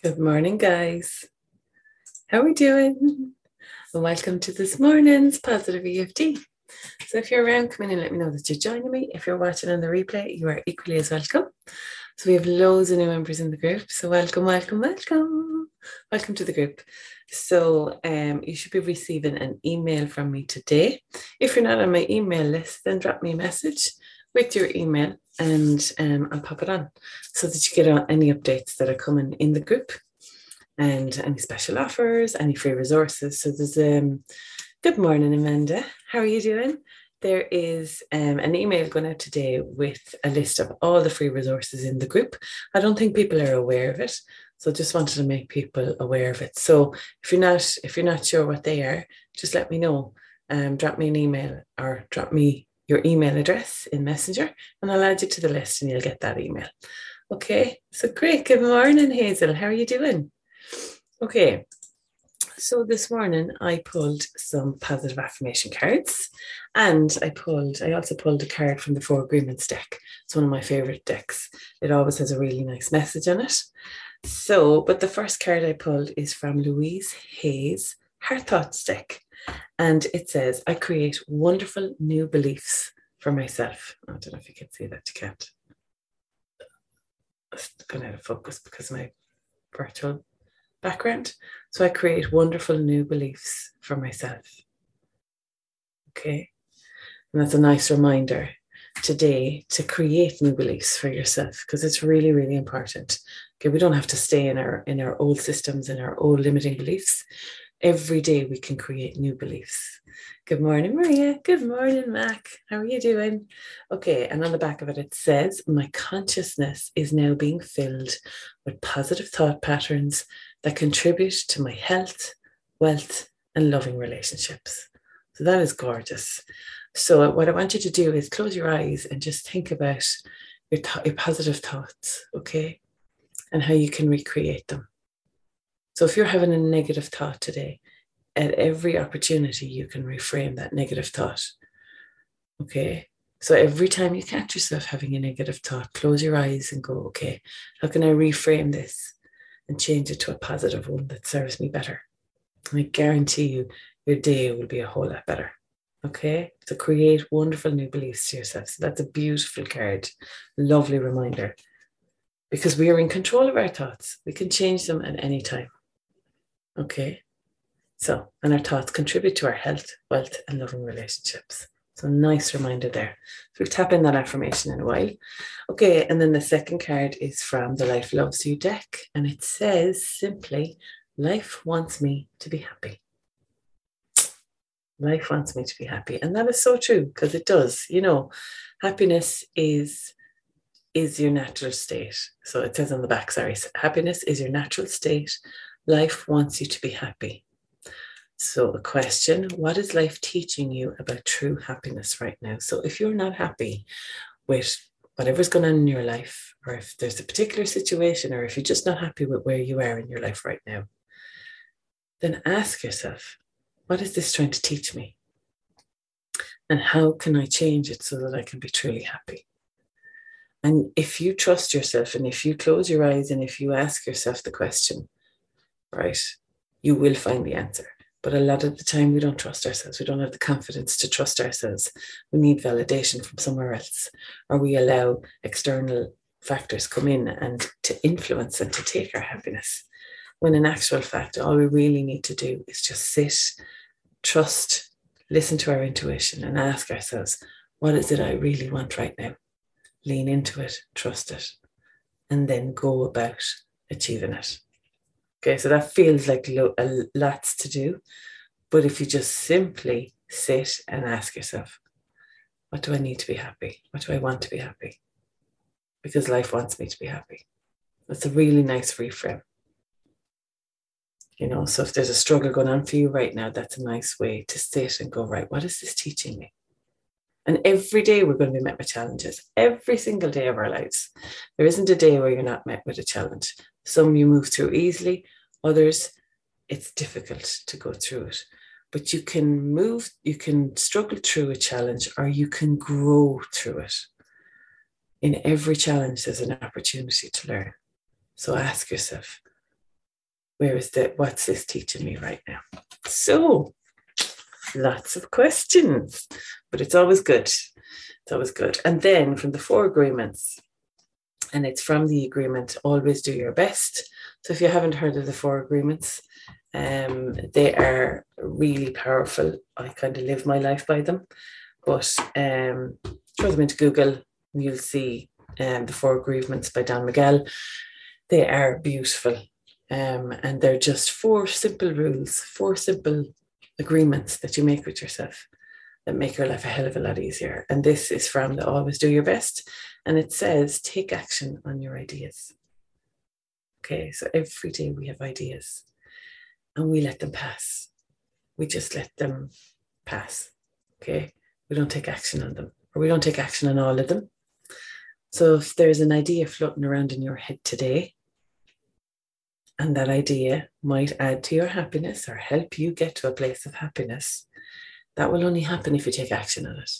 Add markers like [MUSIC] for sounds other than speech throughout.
Good morning, guys. How are we doing? Welcome to this morning's Positive EFT. So if you're around, come in and let me know that you're joining me. If you're watching on the replay, you are equally as welcome. So we have loads of new members in the group. So welcome, welcome, welcome. Welcome to the group. So um, you should be receiving an email from me today. If you're not on my email list, then drop me a message with your email and um, I'll pop it on so that you get any updates that are coming in the group and any special offers, any free resources. So there's um good morning, Amanda. How are you doing? There is um, an email going out today with a list of all the free resources in the group. I don't think people are aware of it, so just wanted to make people aware of it. So if you're not if you're not sure what they are, just let me know. Um, drop me an email or drop me your email address in Messenger and I'll add you to the list and you'll get that email. Okay, so great. Good morning, Hazel. How are you doing? Okay, so this morning I pulled some positive affirmation cards and I pulled, I also pulled a card from the Four Agreements deck. It's one of my favorite decks. It always has a really nice message on it. So, but the first card I pulled is from Louise Hay's, Her Thoughts deck. And it says, I create wonderful new beliefs for myself. I don't know if you can see that, you can't. It's out of focus because my virtual background. So I create wonderful new beliefs for myself. Okay. And that's a nice reminder today to create new beliefs for yourself because it's really, really important. Okay, we don't have to stay in our in our old systems and our old limiting beliefs every day we can create new beliefs. Good morning, Maria. Good morning, Mac. How are you doing? Okay, and on the back of it, it says, My consciousness is now being filled with positive thought patterns that contribute to my health, wealth, and loving relationships. So that is gorgeous. So, what I want you to do is close your eyes and just think about your, th- your positive thoughts, okay? And how you can recreate them. So if you're having a negative thought today, at every opportunity, you can reframe that negative thought. Okay. So every time you catch yourself having a negative thought, close your eyes and go, okay, how can I reframe this and change it to a positive one that serves me better? And I guarantee you, your day will be a whole lot better. Okay. So create wonderful new beliefs to yourself. So that's a beautiful card, lovely reminder. Because we are in control of our thoughts, we can change them at any time. Okay. So, and our thoughts contribute to our health, wealth, and loving relationships. So, nice reminder there. So, we'll tap in that affirmation in a while. Okay. And then the second card is from the Life Loves You deck. And it says simply, Life wants me to be happy. Life wants me to be happy. And that is so true because it does. You know, happiness is is your natural state. So it says on the back, sorry, happiness is your natural state Life wants you to be happy. So, a question What is life teaching you about true happiness right now? So, if you're not happy with whatever's going on in your life, or if there's a particular situation, or if you're just not happy with where you are in your life right now, then ask yourself, What is this trying to teach me? And how can I change it so that I can be truly happy? And if you trust yourself and if you close your eyes and if you ask yourself the question, right, you will find the answer. But a lot of the time, we don't trust ourselves. We don't have the confidence to trust ourselves. We need validation from somewhere else, or we allow external factors come in and to influence and to take our happiness. When in actual fact, all we really need to do is just sit, trust, listen to our intuition, and ask ourselves, what is it I really want right now? Lean into it, trust it, and then go about achieving it. Okay, so that feels like lo- a lots to do. But if you just simply sit and ask yourself, what do I need to be happy? What do I want to be happy? Because life wants me to be happy. That's a really nice reframe. You know, so if there's a struggle going on for you right now, that's a nice way to sit and go, right, what is this teaching me? And every day we're going to be met with challenges, every single day of our lives. There isn't a day where you're not met with a challenge. Some you move through easily, others it's difficult to go through it. But you can move, you can struggle through a challenge or you can grow through it. In every challenge, there's an opportunity to learn. So ask yourself, where is the what's this teaching me right now? So lots of questions, but it's always good. It's always good. And then from the four agreements, and it's from the agreement, always do your best. So if you haven't heard of the four agreements, um, they are really powerful. I kind of live my life by them. But um, throw them into Google, you'll see um, the Four Agreements by Don Miguel. They are beautiful. Um, and they're just four simple rules, four simple agreements that you make with yourself that make your life a hell of a lot easier. And this is from the Always Do Your Best. And it says, take action on your ideas. Okay, so every day we have ideas and we let them pass. We just let them pass. Okay, we don't take action on them, or we don't take action on all of them. So if there's an idea floating around in your head today, and that idea might add to your happiness or help you get to a place of happiness, that will only happen if you take action on it.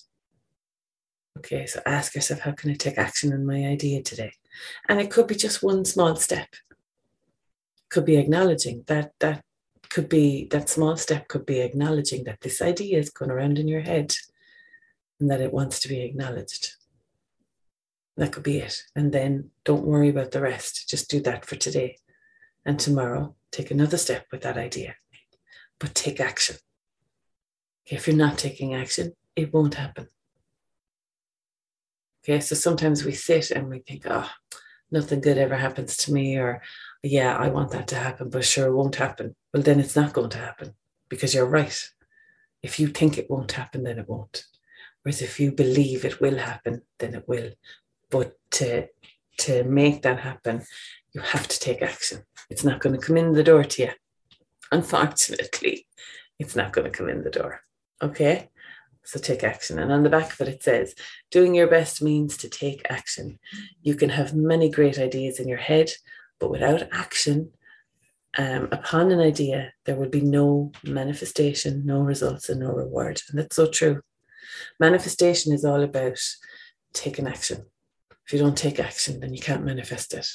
Okay, so ask yourself, how can I take action on my idea today? And it could be just one small step. Could be acknowledging that that could be that small step could be acknowledging that this idea is going around in your head and that it wants to be acknowledged. That could be it. And then don't worry about the rest. Just do that for today. And tomorrow, take another step with that idea. But take action. If you're not taking action, it won't happen. Okay, so sometimes we sit and we think, oh, nothing good ever happens to me, or yeah, I want that to happen, but sure, it won't happen. Well, then it's not going to happen because you're right. If you think it won't happen, then it won't. Whereas if you believe it will happen, then it will. But to to make that happen, you have to take action. It's not going to come in the door to you. Unfortunately, it's not going to come in the door. Okay. So take action. And on the back of it, it says, doing your best means to take action. You can have many great ideas in your head, but without action um, upon an idea, there will be no manifestation, no results, and no reward. And that's so true. Manifestation is all about taking action. If you don't take action, then you can't manifest it.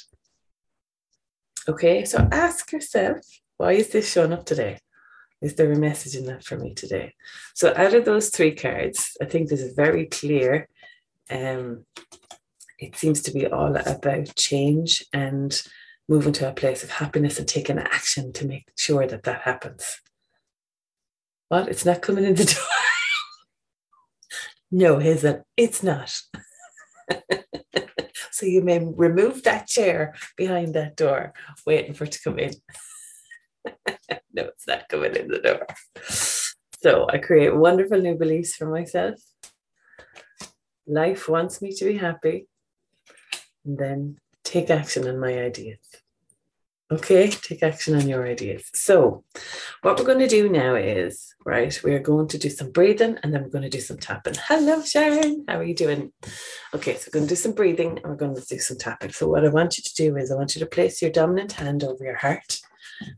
Okay, so ask yourself, why is this showing up today? Is there a message in that for me today? So out of those three cards, I think this is very clear. Um, it seems to be all about change and moving to a place of happiness and taking action to make sure that that happens. What? It's not coming in the door. [LAUGHS] no, Hazel, it's not. [LAUGHS] so you may remove that chair behind that door, waiting for it to come in. [LAUGHS] no, it's not coming in the door. So I create wonderful new beliefs for myself. Life wants me to be happy. And then take action on my ideas. Okay, take action on your ideas. So, what we're going to do now is, right, we are going to do some breathing and then we're going to do some tapping. Hello, Sharon. How are you doing? Okay, so we're going to do some breathing and we're going to do some tapping. So, what I want you to do is, I want you to place your dominant hand over your heart.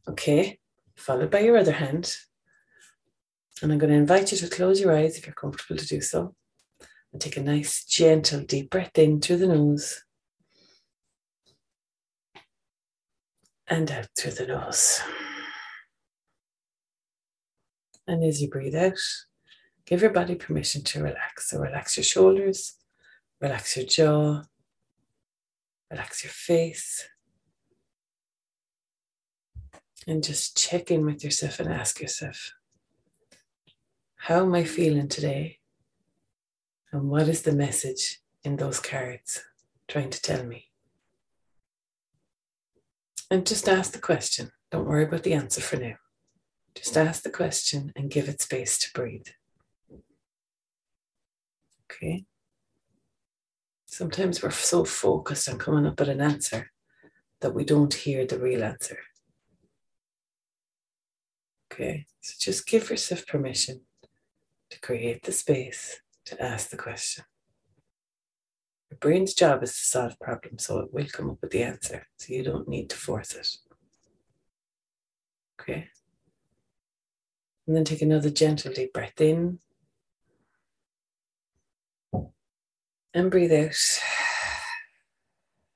Okay, followed by your other hand. And I'm going to invite you to close your eyes if you're comfortable to do so. And take a nice, gentle, deep breath in through the nose and out through the nose. And as you breathe out, give your body permission to relax. So relax your shoulders, relax your jaw, relax your face. And just check in with yourself and ask yourself, how am I feeling today? And what is the message in those cards trying to tell me? And just ask the question. Don't worry about the answer for now. Just ask the question and give it space to breathe. Okay. Sometimes we're so focused on coming up with an answer that we don't hear the real answer. Okay, so just give yourself permission to create the space to ask the question. Your brain's job is to solve problems, so it will come up with the answer. So you don't need to force it. Okay. And then take another gentle deep breath in. And breathe out.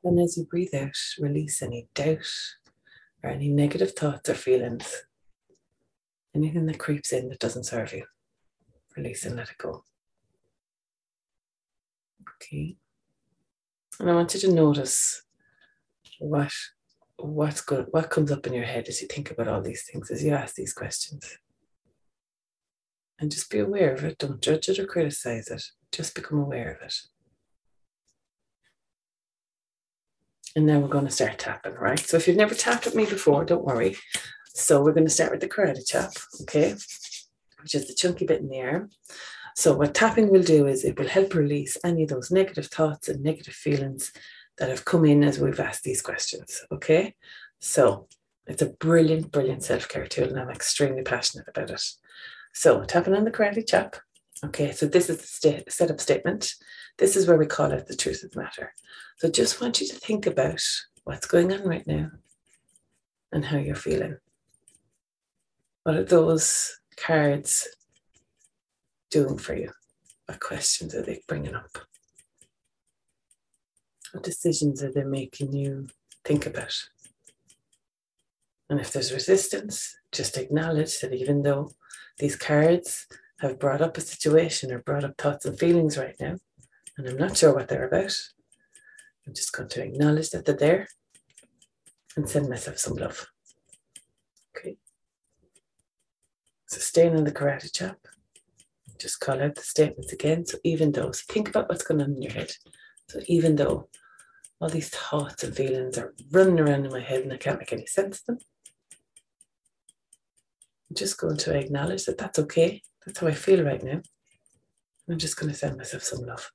And as you breathe out, release any doubt, or any negative thoughts or feelings. Anything that creeps in that doesn't serve you. Release and let it go. Okay. And I want you to notice what what's good what comes up in your head as you think about all these things, as you ask these questions. And just be aware of it. Don't judge it or criticize it. Just become aware of it. And now we're going to start tapping, right? So if you've never tapped with me before, don't worry. So we're going to start with the karate chop, okay? Which is the chunky bit in the arm. So what tapping will do is it will help release any of those negative thoughts and negative feelings that have come in as we've asked these questions, okay? So it's a brilliant, brilliant self-care tool and I'm extremely passionate about it. So tapping on the karate chop. Okay, so this is the st- setup statement. This is where we call out the truth of the matter. So just want you to think about what's going on right now and how you're feeling. What are those cards doing for you? What questions are they bringing up? What decisions are they making you think about? And if there's resistance, just acknowledge that even though these cards have brought up a situation or brought up thoughts and feelings right now, and I'm not sure what they're about. I'm just going to acknowledge that they're there and send myself some love. Okay. So staying the karate chop, just call out the statements again. So even though, so think about what's going on in your head. So even though all these thoughts and feelings are running around in my head and I can't make any sense of them, I'm just going to acknowledge that that's okay. That's how I feel right now. I'm just going to send myself some love.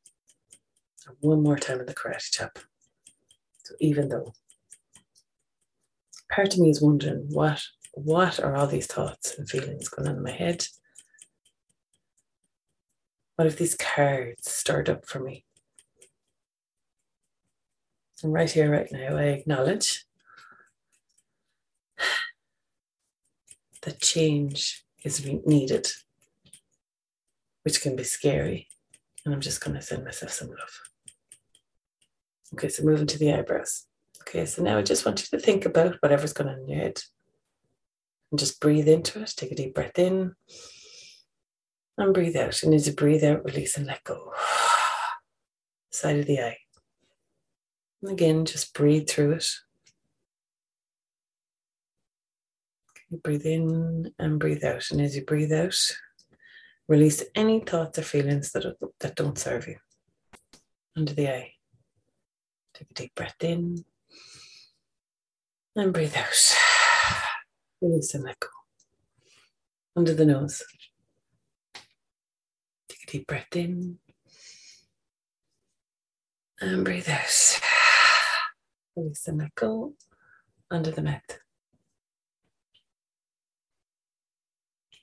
one more time in the karate chop. So even though part of me is wondering what what are all these thoughts and feelings going on in my head? What if these cards stirred up for me? And right here, right now, I acknowledge that change is needed which can be scary. And I'm just going to send myself some love. Okay, so moving to the eyebrows. Okay, so now I just want you to think about whatever's going on in your head and just breathe into it. Take a deep breath in and breathe out. And as you breathe out, release and let go. [SIGHS] Side of the eye. And again, just breathe through it. Breathe in and breathe out. And as you breathe out, Release any thoughts or feelings that, are, that don't serve you. Under the eye. Take a deep breath in and breathe out. Release and let go. Under the nose. Take a deep breath in and breathe out. Release and let go. Under the mouth.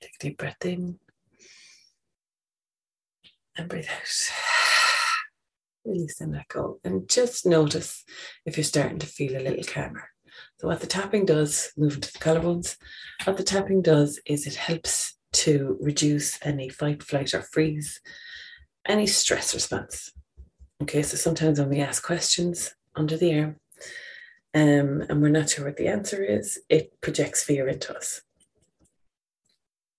Take a deep breath in and breathe out. Release and let go. And just notice if you're starting to feel a little calmer. So, what the tapping does, moving to the collarbones, what the tapping does is it helps to reduce any fight, flight, or freeze, any stress response. Okay, so sometimes when we ask questions under the air um, and we're not sure what the answer is, it projects fear into us.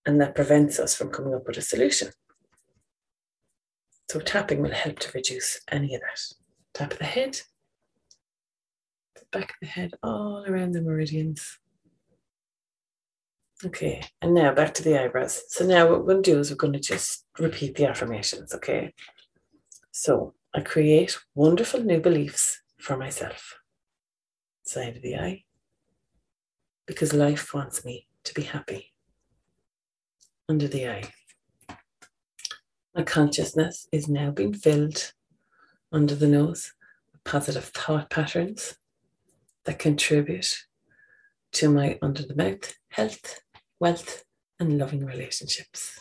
And that prevents us from coming up with a solution. So tapping will help to reduce any of that. Tap of the head, back of the head, all around the meridians. Okay, and now back to the eyebrows. So now what we're going to do is we're going to just repeat the affirmations, okay? So I create wonderful new beliefs for myself. Side of the eye. Because life wants me to be happy. Under the eye. My consciousness is now being filled under the nose with positive thought patterns that contribute to my under the mouth health, wealth, and loving relationships.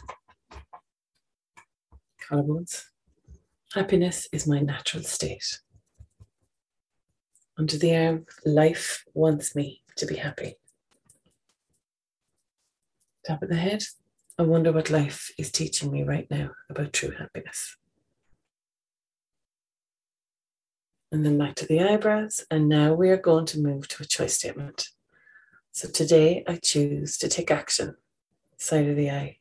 Collarbones. Happiness is my natural state. Under the arm, life wants me to be happy. Top of the head, I wonder what life is teaching me right now about true happiness. And then back to the eyebrows. And now we are going to move to a choice statement. So today I choose to take action. Side of the eye.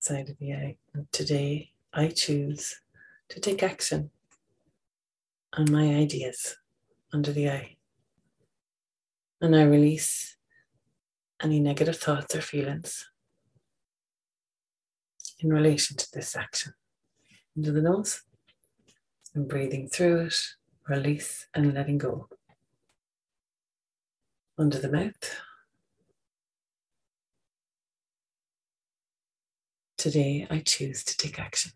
Side of the eye. And today I choose to take action on my ideas under the eye. And I release any negative thoughts or feelings in relation to this action. Into the nose and breathing through it, release and letting go. Under the mouth. Today I choose to take action.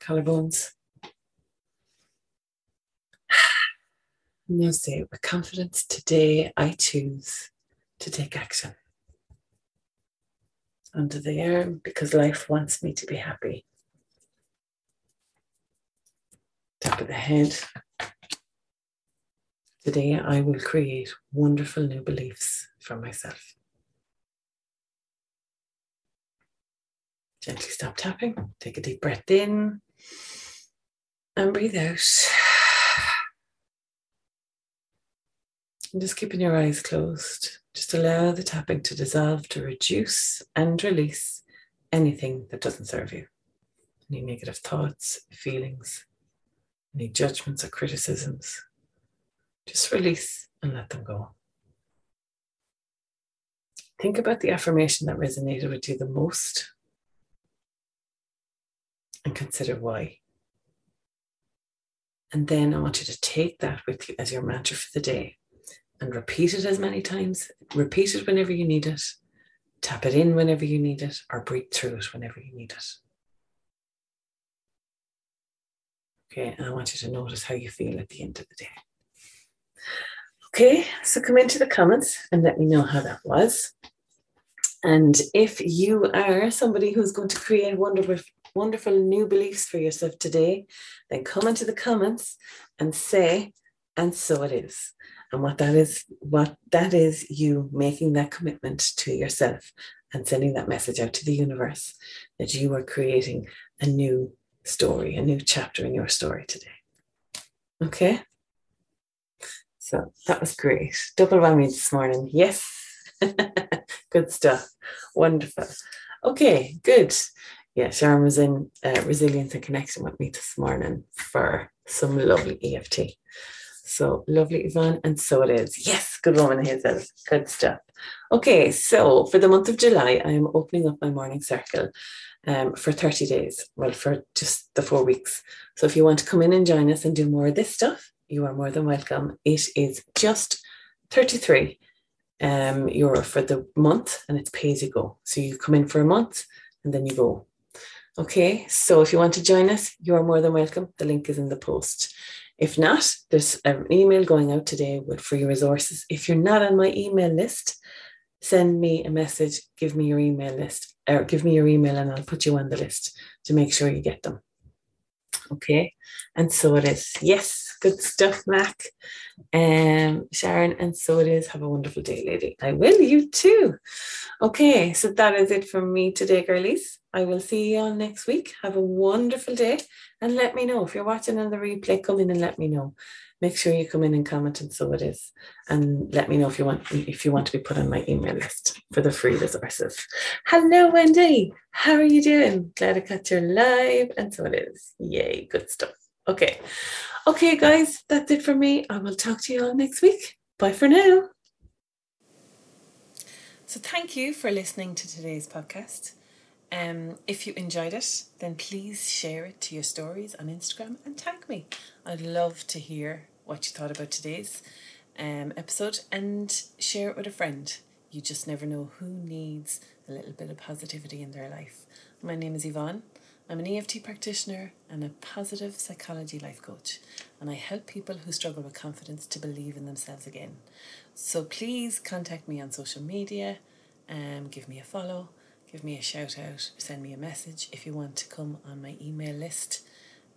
Collarbones. [SIGHS] Now say it with confidence. Today I choose to take action. Under the arm because life wants me to be happy. Top of the head. Today I will create wonderful new beliefs for myself. Gently stop tapping. Take a deep breath in and breathe out. [SIGHS] And just keeping your eyes closed, just allow the tapping to dissolve, to reduce and release anything that doesn't serve you. Any negative thoughts, feelings, any judgments or criticisms. Just release and let them go. Think about the affirmation that resonated with you the most and consider why. And then I want you to take that with you as your mantra for the day and repeat it as many times. Repeat it whenever you need it. Tap it in whenever you need it, or breathe through it whenever you need it. Okay, and I want you to notice how you feel at the end of the day. Okay, so come into the comments and let me know how that was. And if you are somebody who's going to create wonderful, wonderful new beliefs for yourself today, then come into the comments and say, and so it is. And what that is, what that is you making that commitment to yourself and sending that message out to the universe that you are creating a new story, a new chapter in your story today. Okay. So that was great. Double whammy this morning. Yes. [LAUGHS] good stuff. Wonderful. Okay, good. Yeah, Sharon was in uh, resilience and connection with me this morning for some lovely EFT. So lovely, Yvonne. And so it is. Yes, good woman, Hazel. Good stuff. Okay, so for the month of July, I am opening up my morning circle um, for 30 days. Well, for just the four weeks. So if you want to come in and join us and do more of this stuff, you are more than welcome. It is just 33 um, euro for the month and it's pay as you go. So you come in for a month and then you go. Okay, so if you want to join us, you are more than welcome. The link is in the post. If not, there's an email going out today with free resources. If you're not on my email list, send me a message, give me your email list, or give me your email and I'll put you on the list to make sure you get them. Okay, and so it is. Yes, good stuff, Mac. Um, Sharon, and so it is. Have a wonderful day, lady. I will, you too. Okay, so that is it from me today, girlies. I will see you all next week. Have a wonderful day and let me know if you're watching on the replay. Come in and let me know. Make sure you come in and comment, and so it is. And let me know if you want if you want to be put on my email list for the free resources. Hello, Wendy. How are you doing? Glad I caught your live, and so it is. Yay, good stuff. Okay, okay, guys, that's it for me. I will talk to you all next week. Bye for now. So, thank you for listening to today's podcast. Um, if you enjoyed it, then please share it to your stories on Instagram and tag me. I'd love to hear what you thought about today's um, episode and share it with a friend. You just never know who needs a little bit of positivity in their life. My name is Yvonne. I'm an EFT practitioner and a positive psychology life coach, and I help people who struggle with confidence to believe in themselves again. So please contact me on social media and um, give me a follow give me a shout out, send me a message if you want to come on my email list.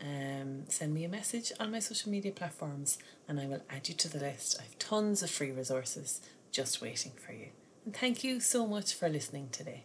Um, send me a message on my social media platforms and I will add you to the list. I have tons of free resources just waiting for you. And thank you so much for listening today.